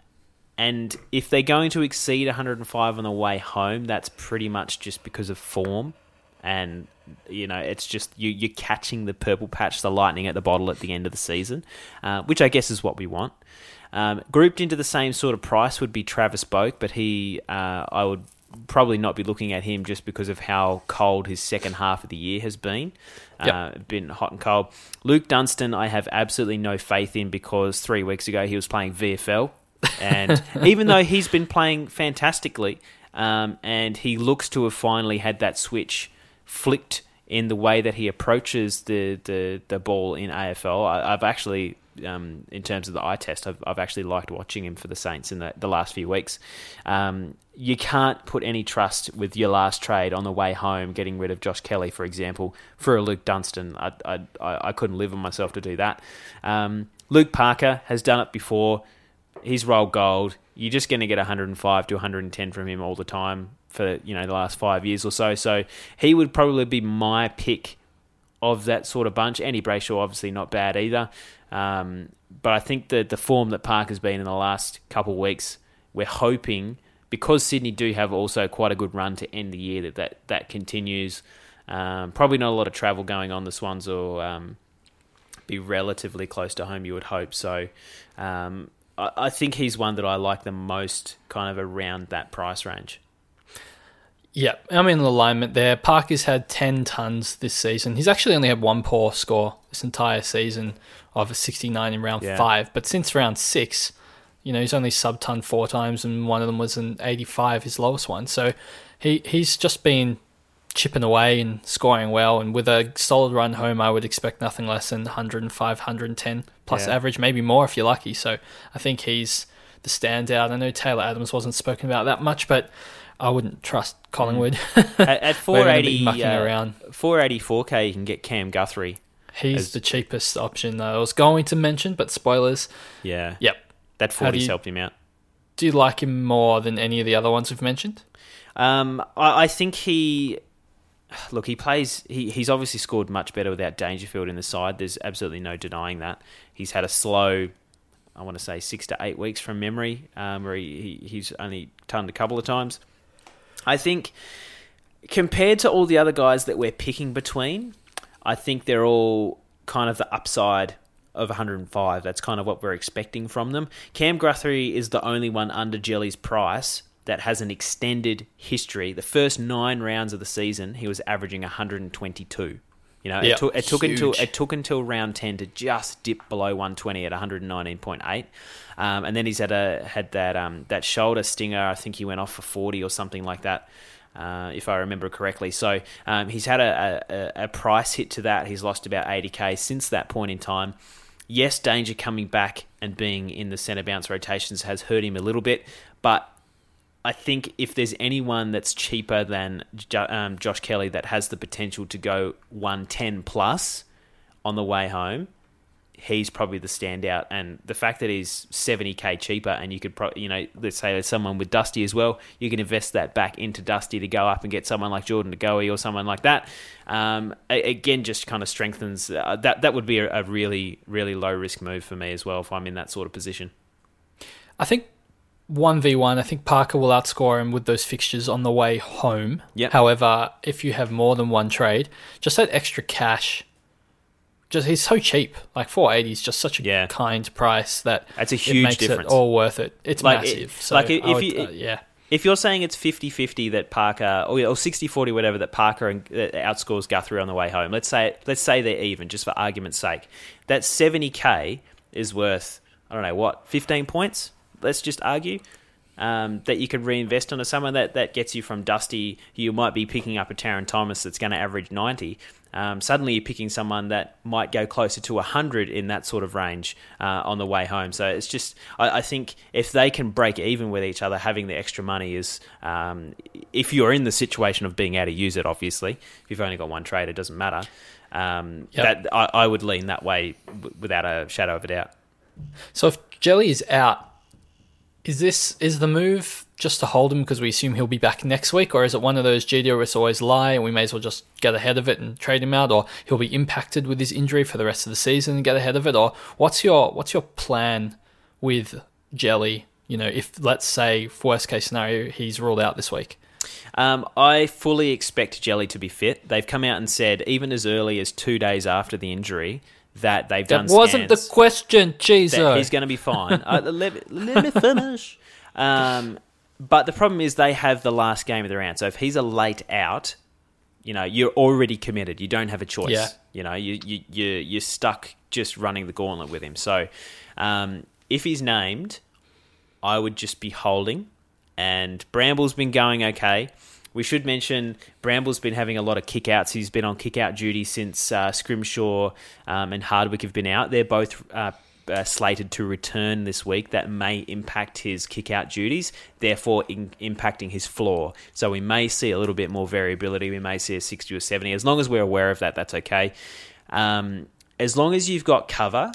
and if they're going to exceed 105 on the way home, that's pretty much just because of form. And, you know, it's just you, you're catching the purple patch, the lightning at the bottle at the end of the season, uh, which I guess is what we want. Um, grouped into the same sort of price would be Travis Boak, but he, uh, I would probably not be looking at him just because of how cold his second half of the year has been. Yep. Uh, been hot and cold. Luke Dunstan, I have absolutely no faith in because three weeks ago he was playing VFL and even though he's been playing fantastically, um, and he looks to have finally had that switch flicked in the way that he approaches the, the, the ball in AFL, I, have actually, um, in terms of the eye test, I've, I've actually liked watching him for the Saints in the, the last few weeks. Um, you can't put any trust with your last trade on the way home, getting rid of Josh Kelly, for example, for a Luke Dunstan. I, I, I couldn't live on myself to do that. Um, Luke Parker has done it before he's rolled gold. You're just going to get 105 to 110 from him all the time for you know the last five years or so. So he would probably be my pick of that sort of bunch. Andy Brayshaw obviously not bad either, um, but I think that the form that Park has been in the last couple of weeks, we're hoping because Sydney do have also quite a good run to end the year that that, that continues. Um, probably not a lot of travel going on. The Swans will um, be relatively close to home, you would hope. So um, I, think he's one that I like the most, kind of around that price range. Yeah, I'm in alignment there. Parker's had 10 tons this season. He's actually only had one poor score this entire season of a 69 in round yeah. five. But since round six, you know, he's only sub ton four times, and one of them was an 85, his lowest one. So he he's just been chipping away and scoring well. And with a solid run home, I would expect nothing less than 105, 110 plus yeah. average, maybe more if you're lucky. So I think he's the standout. I know Taylor Adams wasn't spoken about that much, but I wouldn't trust Collingwood. Mm. at, at 480, uh, around. 484k, you can get Cam Guthrie. He's as... the cheapest option though. I was going to mention, but spoilers. Yeah. Yep. That 40's helped him out. Do you like him more than any of the other ones we've mentioned? Um, I, I think he look, he plays. He, he's obviously scored much better without Dangerfield in the side. There's absolutely no denying that. He's had a slow, I want to say six to eight weeks from memory, um, where he, he, he's only turned a couple of times. I think compared to all the other guys that we're picking between, I think they're all kind of the upside of 105. That's kind of what we're expecting from them. Cam Guthrie is the only one under Jelly's price that has an extended history. The first nine rounds of the season, he was averaging 122. You know, yep, it, took, it took until it took until round ten to just dip below 120 at 119.8, um, and then he's had a had that um, that shoulder stinger. I think he went off for 40 or something like that, uh, if I remember correctly. So um, he's had a, a, a price hit to that. He's lost about 80k since that point in time. yes, Danger coming back and being in the centre bounce rotations has hurt him a little bit, but I think if there's anyone that's cheaper than um, Josh Kelly that has the potential to go 110 plus on the way home, he's probably the standout. And the fact that he's 70k cheaper, and you could, pro- you know, let's say there's someone with Dusty as well, you can invest that back into Dusty to go up and get someone like Jordan Goey or someone like that. Um, again, just kind of strengthens uh, that. That would be a, a really, really low risk move for me as well if I'm in that sort of position. I think 1v1, I think Parker will outscore him with those fixtures on the way home. Yep. However, if you have more than one trade, just that extra cash just he's so cheap. Like 480 is just such a Yeah. kind price that That's a it huge makes difference. it all worth it. It's Like, it- massive. so like, if would- you- uh, yeah, If you're saying it's 50-50 that Parker or, or 60-40 whatever that Parker and, uh, outscores Guthrie on the way home. Let's say let's say they're even just for argument's sake. That 70k is worth I don't know what 15 points. Let's just argue. Um, that you could reinvest onto someone that, that gets you from Dusty, you might be picking up a Taron Thomas that's going to average 90. Um, suddenly you're picking someone that might go closer to 100 in that sort of range uh, on the way home. So it's just, I, I think if they can break even with each other, having the extra money is, um, if you're in the situation of being able to use it, obviously, if you've only got one trade, it doesn't matter. Um, Yep. That I, I would lean that way w- without a shadow of a doubt. So if Jelly is out, is this is the move just to hold him because we assume he'll be back next week, or is it one of those GWS always lie and we may as well just get ahead of it and trade him out, or he'll be impacted with his injury for the rest of the season and get ahead of it, or what's your what's your plan with Jelly? You know, if let's say worst case scenario he's ruled out this week. Um, I fully expect Jelly to be fit. They've come out and said, even as early as two days after the injury, that they've done That wasn't the question, Jesus. He's going to be fine. uh, let, me- let me finish. Um, but the problem is they have the last game of the round. So if he's a late out, you know you're already committed. You don't have a choice. Yeah. You know you you you you're stuck just running the gauntlet with him. So um, if he's named, I would just be holding. And Bramble's been going okay. We should mention Bramble's been having a lot of kickouts. He's been on kickout duty since uh, Scrimshaw um, and Hardwick have been out. They're both uh, uh, slated to return this week. That may impact his kickout duties, therefore in- impacting his floor. So we may see a little bit more variability. We may see a 60 or 70. As long as we're aware of that, that's okay. Um, as long as you've got cover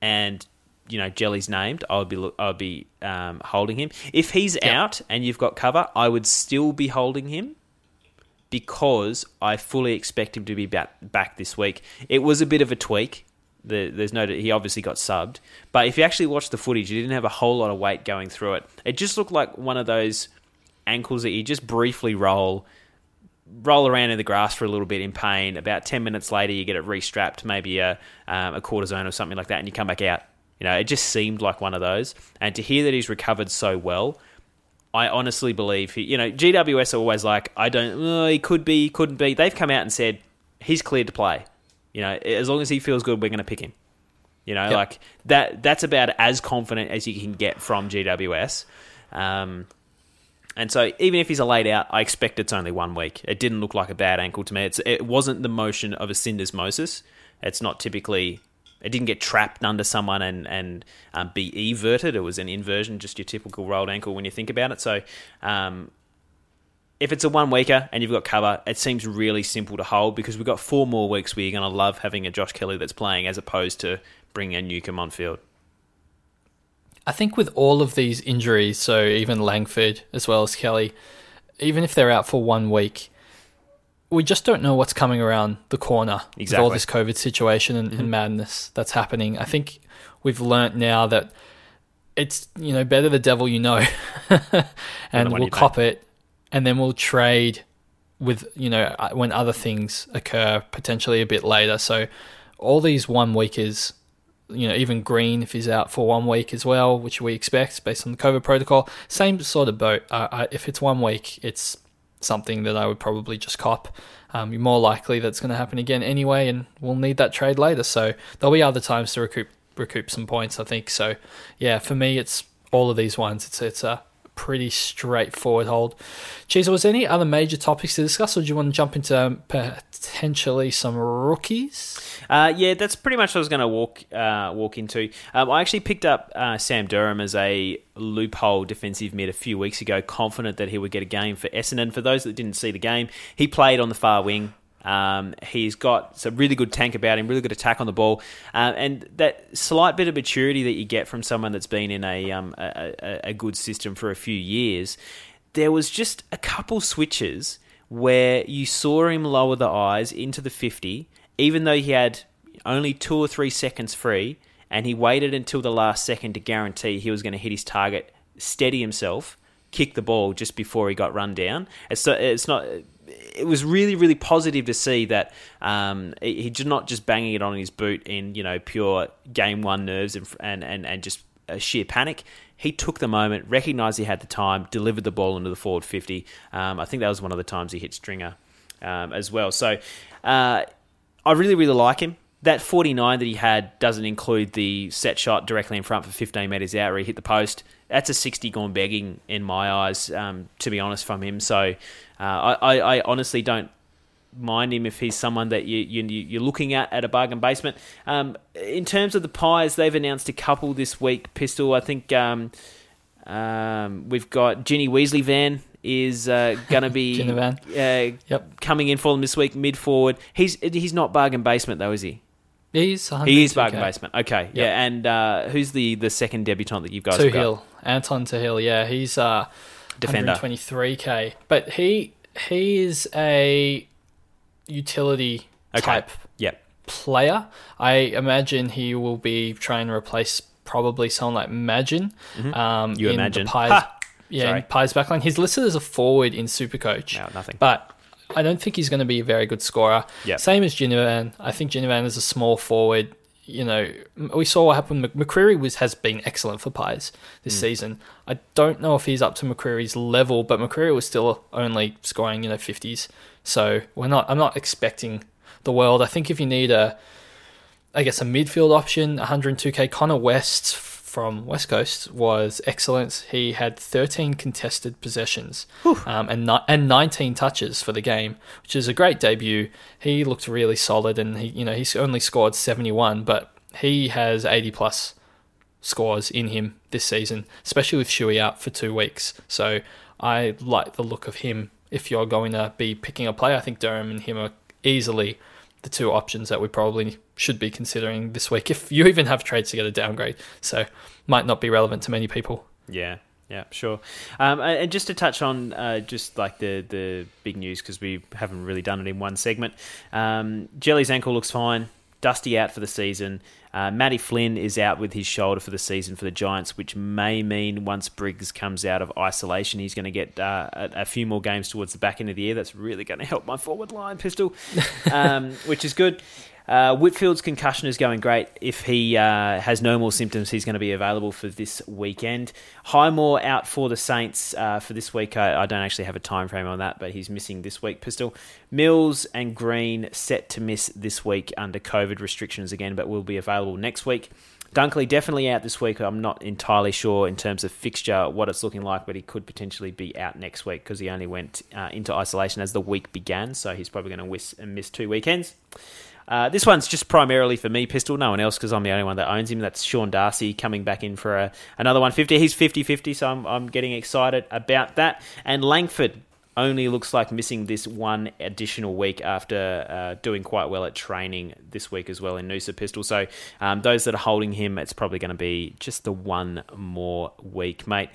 and you know Jelly's named, I would be I would be um, holding him. If he's out and you've got cover, I would still be holding him because I fully expect him to be back back this week. It was a bit of a tweak. The, there's no he obviously got subbed, but if you actually watch the footage, you didn't have a whole lot of weight going through it. It just looked like one of those ankles that you just briefly roll roll around in the grass for a little bit in pain. About ten minutes later, you get it restrapped, maybe a um, a cortisone or something like that, and you come back out. You know, it just seemed like one of those. And to hear that he's recovered so well, I honestly believe he. You know, GWS are always like, I don't. Oh, he could be, he couldn't be. They've come out and said he's cleared to play. You know, as long as he feels good, we're going to pick him. You know, Yep. like that. That's about as confident as you can get from GWS. Um, and so, even if he's a laid out, I expect it's only one week. It didn't look like a bad ankle to me. It's, it wasn't the motion of a syndesmosis. It's not typically. It didn't get trapped under someone and and um, be everted. It was an inversion, just your typical rolled ankle when you think about it. So, um, if it's a one weeker and you've got cover, it seems really simple to hold because we've got four more weeks where you're going to love having a Josh Kelly that's playing as opposed to bringing a Newcomb on field. I think with all of these injuries, so even Langford as well as Kelly, even if they're out for one week, we just don't know what's coming around the corner with all this COVID situation and, and madness that's happening. I think we've learnt now that it's you know better the devil you know, and we'll cop it, and then we'll trade with you know uh, when other things occur potentially a bit later. So all these one weekers you know, even Green if he's out for one week as well, which we expect based on the COVID protocol. Same sort of boat. Uh, if it's one week, it's something that I would probably just cop. Um, you're more likely that's going to happen again anyway, and we'll need that trade later. So there'll be other times to recoup recoup some points. I think so. Yeah, for me, it's all of these ones. It's it's a pretty straightforward hold. Cheese, was there any other major topics to discuss, or do you want to jump into um, potentially some rookies? Uh, yeah, that's pretty much what I was going to walk uh, walk into. Um, I actually picked up uh, Sam Durham as a loophole defensive mid a few weeks ago, confident that he would get a game for Essendon. For those that didn't see the game, he played on the far wing. Um, he's got some really good tank about him, really good attack on the ball, uh, and that slight bit of maturity that you get from someone that's been in a, um, a, a good system for a few years. There was just a couple switches where you saw him lower the eyes into the 50, even though he had only two or three seconds free, and he waited until the last second to guarantee he was going to hit his target, steady himself, kick the ball just before he got run down. It's, it's not it was really, really positive to see that um, he did not just banging it on his boot in you know pure game one nerves and and and, and just sheer panic. He took the moment, recognised he had the time, delivered the ball into the forward fifty. Um, I think that was one of the times he hit Stringer um, as well. So uh, I really, really like him. That 49 that he had doesn't include the set shot directly in front for 15 metres out where he hit the post. That's a 60 gone begging in my eyes, um, to be honest, from him. So uh, I, I, honestly don't mind him if he's someone that you, you you're looking at at a bargain basement. Um, in terms of the pies, they've announced a couple this week. Pistol, I think um, um, we've got Ginny Weasley Van is uh, going to be uh, yep. coming in for them this week, mid forward. He's he's not bargain basement though, is he? He's he is bargain basement. Okay, yep. yeah. And uh, who's the the second debutant that you guys? Tohill, Anton Tohill. Yeah, he's uh, defender. 123k. But he he is a utility okay. type yep. player. I imagine he will be trying to replace probably someone like Magin. Mm-hmm. Um, you imagine? Pies, yeah, Sorry. in Pies backline. He's listed as a forward in Supercoach. No, nothing. But I don't think he's going to be a very good scorer. Yep. Same as Ginnivan. I think Ginnivan is a small forward you know, we saw what happened. McCreery was has been excellent for Pies this mm. season. I don't know if he's up to McCreery's level, but McCreery was still only scoring you know fifties. So we're not. I'm not expecting the world. I think if you need a, I guess a midfield option, 102k. Connor West from West Coast was excellent. He had 13 contested possessions um, and and 19 touches for the game, which is a great debut. He looked really solid, and he you know he's only scored 71, but he has 80 plus scores in him this season, especially with Shuey out for two weeks. So I like the look of him. If you're going to be picking a player, I think Durham and him are easily the two options that we probably should be considering this week. If you even have trades to get a downgrade, so might not be relevant to many people. Yeah, yeah, sure. Um, and just to touch on uh, just like the the big news because we haven't really done it in one segment. Um, Jelly's ankle looks fine. Dusty out for the season. Uh, Matty Flynn is out with his shoulder for the season for the Giants, which may mean once Briggs comes out of isolation, he's going to get uh, a, a, few more games towards the back end of the year. That's really going to help my forward line pistol, um, which is good. Uh, Whitfield's concussion is going great. If he uh, has no more symptoms, he's going to be available for this weekend. Highmore out for the Saints uh, for this week. I, I, don't actually have a time frame on that, but he's missing this week. Pistol Mills and Green set to miss this week under COVID restrictions again, but will be available next week. Dunkley definitely out this week. I'm not entirely sure in terms of fixture what it's looking like, but he could potentially be out next week because he only went uh, into isolation as the week began, so he's probably going to miss two weekends. Uh, this one's just primarily for me, Pistol, no one else, because I'm the only one that owns him. That's Sean Darcy coming back in for a, another 150. He's 50 50, so I'm, I'm getting excited about that. And Langford only looks like missing this one additional week after uh, doing quite well at training this week as well in Noosa Pistol. So um, those that are holding him, it's probably going to be just the one more week, mate.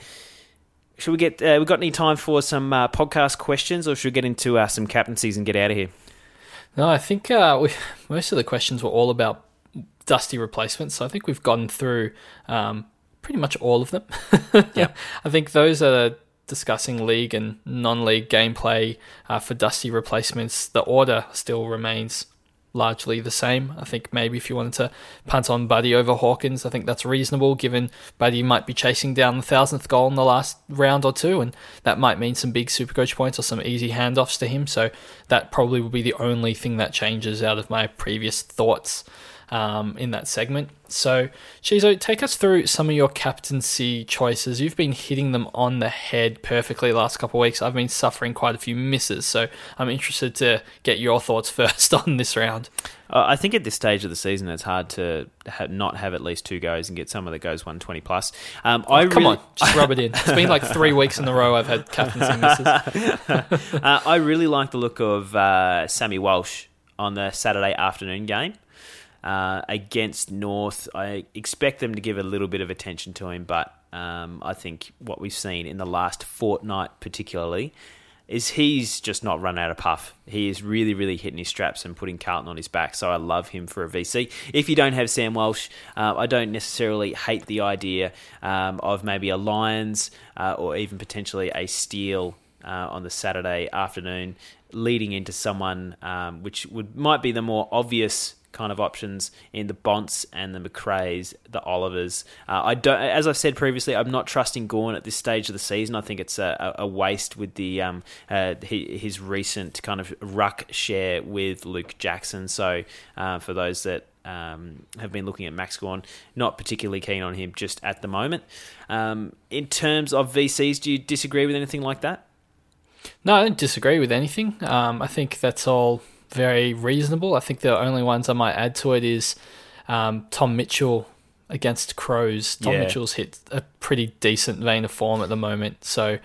Should we get? Uh, we got any time for some uh, podcast questions, or should we get into uh, some captaincies and get out of here? No, I think uh, we, most of the questions were all about dusty replacements. So I think we've gone through um, pretty much all of them. yeah, I think those are discussing league and non-league gameplay uh, for dusty replacements. The order still remains largely the same. I think maybe if you wanted to punt on Buddy over Hawkins, I think that's reasonable given Buddy might be chasing down the thousandth goal in the last round or two, and that might mean some big supercoach points or some easy handoffs to him. So that probably will be the only thing that changes out of my previous thoughts. Um, in that segment. So, Chizo, take us through some of your captaincy choices. You've been hitting them on the head perfectly the last couple of weeks. I've been suffering quite a few misses, so I'm interested to get your thoughts first on this round. Uh, I think at this stage of the season, it's hard to not have at least two goes and get someone that goes 120 plus. Um, oh, I come really, on, just rub it in. It's been like three weeks in a row I've had captaincy misses. uh, I really like the look of uh, Sammy Walsh on the Saturday afternoon game. Uh, against North. I expect them to give a little bit of attention to him, but um, I think what we've seen in the last fortnight, particularly, is he's just not run out of puff. He is really, really hitting his straps and putting Carlton on his back. So I love him for a VC. If you don't have Sam Walsh, uh, I don't necessarily hate the idea um, of maybe a Lions uh, or even potentially a Steele uh, on the Saturday afternoon, leading into someone um, which would might be the more obvious kind of options in the Bonts and the Macraes, the Olivers. Uh, I don't, as I've said previously, I'm not trusting Gawn at this stage of the season. I think it's a, a waste with the um, uh, his recent kind of ruck share with Luke Jackson. So uh, for those that um, have been looking at Max Gawn, not particularly keen on him just at the moment. Um, in terms of VCs, do you disagree with anything like that? No, I don't disagree with anything. Um, I think that's all very reasonable. I think the only ones I might add to it is um, Tom Mitchell against Crows. Tom yeah. Mitchell's hit a pretty decent vein of form at the moment. So,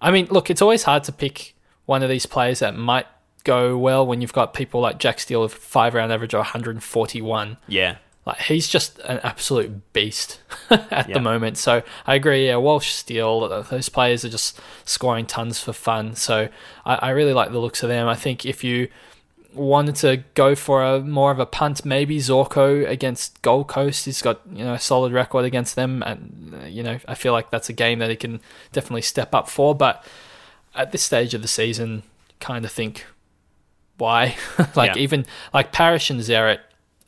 I mean, look, it's always hard to pick one of these players that might go well when you've got people like Jack Steele with five round average of 141. Yeah. Like he's just an absolute beast at the moment. So I agree. Yeah, Walsh, Steele, those players are just scoring tons for fun. So I, I really like the looks of them. I think if you wanted to go for a more of a punt, maybe Zorko against Gold Coast. He's got you know a solid record against them, and uh, you know I feel like that's a game that he can definitely step up for. But at this stage of the season, kind of think why, like yeah. even like Parish and Zeret.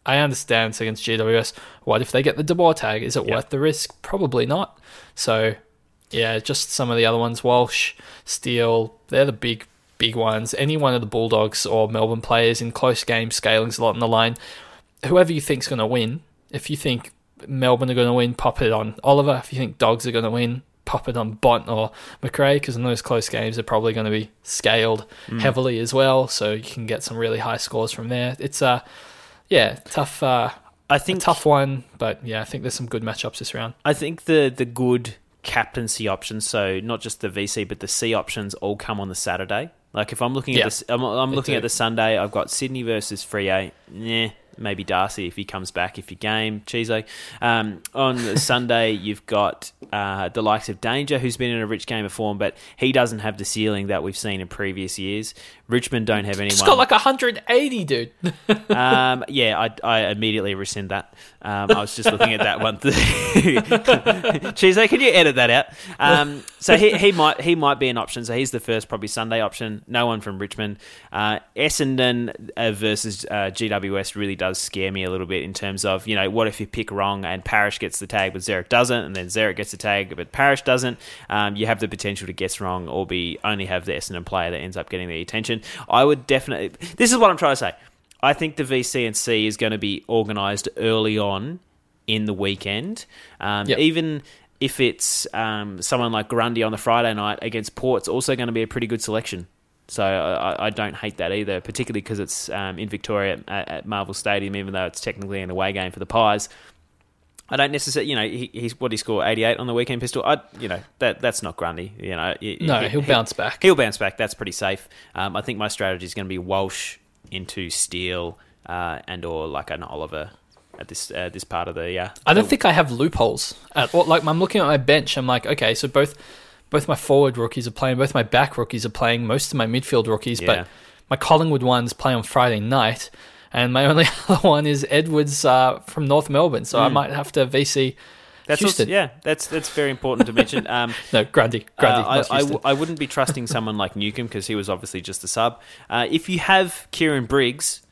I understand it's against GWS. What if they get the De Boer tag? Is it yeah. worth the risk? Probably not. So yeah, just some of the other ones. Walsh, Steele, they're the big big ones, any one of the Bulldogs or Melbourne players in close games, scaling's a lot on the line. Whoever you think's going to win, if you think Melbourne are going to win, pop it on Oliver. If you think Dogs are going to win, pop it on Bont or Macrae, because in those close games, they're probably going to be scaled mm. heavily as well. So you can get some really high scores from there. It's a, uh, yeah, tough. Uh, I think tough one, but yeah, I think there's some good matchups this round. I think the the good captaincy options, so not just the VC but the C options, all come on the Saturday. Like if I'm looking at this, I'm, I'm looking at the Sunday. I've got Sydney versus Freo. Yeah, maybe Darcy if he comes back if you game Chizo. Um, on Sunday, you've got uh, the likes of Danger, who's been in a rich game of form, but he doesn't have the ceiling that we've seen in previous years. Richmond don't have anyone. He's got like 180, dude. um, yeah, I, I immediately rescind that. Um, I was just looking at that one. Tuesday, can you edit that out? Um, so he, he might he might be an option. So he's the first probably Sunday option. No one from Richmond. Uh, Essendon uh, versus uh, GWS really does scare me a little bit in terms of you know what if you pick wrong and Parish gets the tag but Zeret doesn't, and then Zeret gets the tag but Parish doesn't. Um, you have the potential to guess wrong or be only have the Essendon player that ends up getting the attention. I would definitely. This is what I'm trying to say. I think the VCNC is going to be organised early on in the weekend. Um, yep. Even if it's um, someone like Grundy on the Friday night against Port, it's also going to be a pretty good selection. So I, I don't hate that either, particularly because it's um, in Victoria at, at, Marvel Stadium, even though it's technically an away game for the Pies. I don't necessarily, you know, he, he's what he scored eighty eight on the weekend pistol. I, you know, that that's not Grundy. You know, no, he, will bounce back. He'll bounce back. That's pretty safe. Um, I think my strategy is going to be Walsh into Steele uh, and or like an Oliver at this uh, this part of the yeah. I don't think I have loopholes. At, like I'm looking at my bench. I'm like, okay, so both both my forward rookies are playing, both my back rookies are playing, most of my midfield rookies, yeah. but my Collingwood ones play on Friday night and my only other one is Edwards uh, from North Melbourne. So mm. I might have to VC. That's Houston. Also, yeah, that's that's very important to mention. Um, no, Grundy. Grundy. Uh, I, I, w- I wouldn't be trusting someone like Newcombe because he was obviously just a sub. Uh, if you have Kieran Briggs,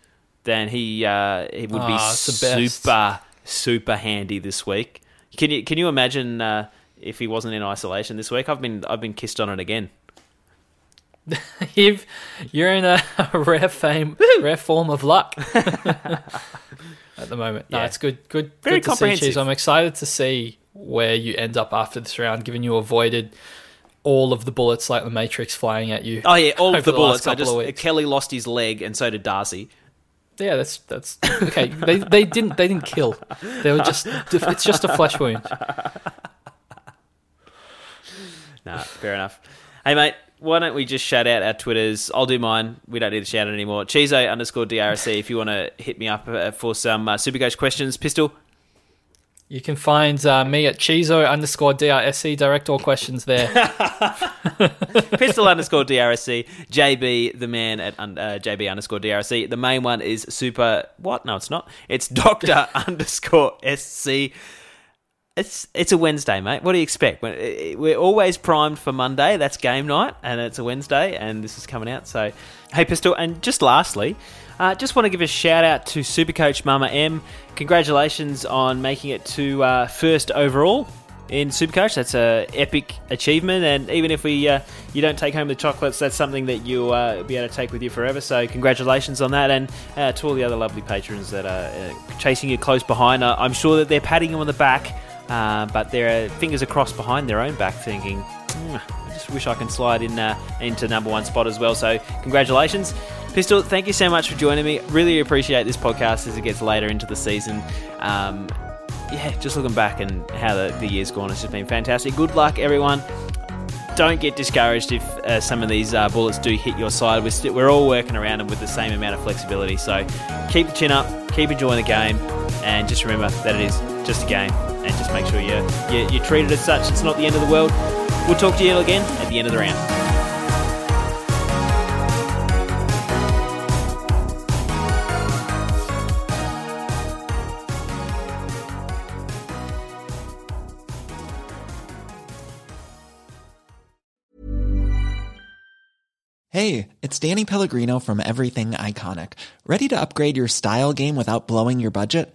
then he uh, he would oh, be super super handy this week. Can you can you imagine uh, if he wasn't in isolation this week? I've been I've been kissed on it again. You've, you're in a rare fame, rare form of luck at the moment. No, Yeah. it's good. Good. Very good to see, comprehensive. Cheese. I'm excited to see where you end up after this round, given you avoided all of the bullets like the Matrix flying at you. Oh yeah, all of the the bullets. I just. Kelly lost his leg, and so did Darcy. Yeah, that's that's okay. they they didn't they didn't kill. They were just it's just a flesh wound. Nah, fair enough. Hey mate, why don't we just shout out our Twitters? I'll do mine. We don't need to shout it anymore. Chizo underscore DRC if you want to hit me up uh, for some uh, Supercoach questions. Pistol. You can find uh, me at Chizo underscore DRSC. Direct all questions there. Pistol underscore DRSC. JB, the man at uh, JB underscore DRSC. The main one is super. What? No, it's not. It's Doctor underscore SC. It's it's a Wednesday, mate. What do you expect? We're always primed for Monday. That's game night, and it's a Wednesday, and this is coming out. So, hey, Pistol. And just lastly, uh, just want to give a shout out to Supercoach Mama M. Congratulations on making it to uh, first overall in Supercoach. That's a epic achievement, and even if we uh, you don't take home the chocolates, that's something that you'll uh, be able to take with you forever. So congratulations on that, and uh, to all the other lovely patrons that are uh, chasing you close behind. Uh, I'm sure that they're patting you on the back, uh, but their fingers are crossed behind their own back, thinking. "Hmm, I just wish I can slide in uh, into number one spot as well. So congratulations. Pistol, thank you so much for joining me. Really appreciate this podcast as it gets later into the season. Um, yeah, just looking back and how the, the year's gone, it's just been fantastic. Good luck, everyone. Don't get discouraged if uh, some of these uh, bullets do hit your side. We're, st- we're all working around them with the same amount of flexibility. So keep the chin up, keep enjoying the game, and just remember that it is just a game. And just make sure you, you, you treat it as such. It's not the end of the world. We'll talk to you again at the end of the round. Hey, it's Danny Pellegrino from Everything Iconic. Ready to upgrade your style game without blowing your budget?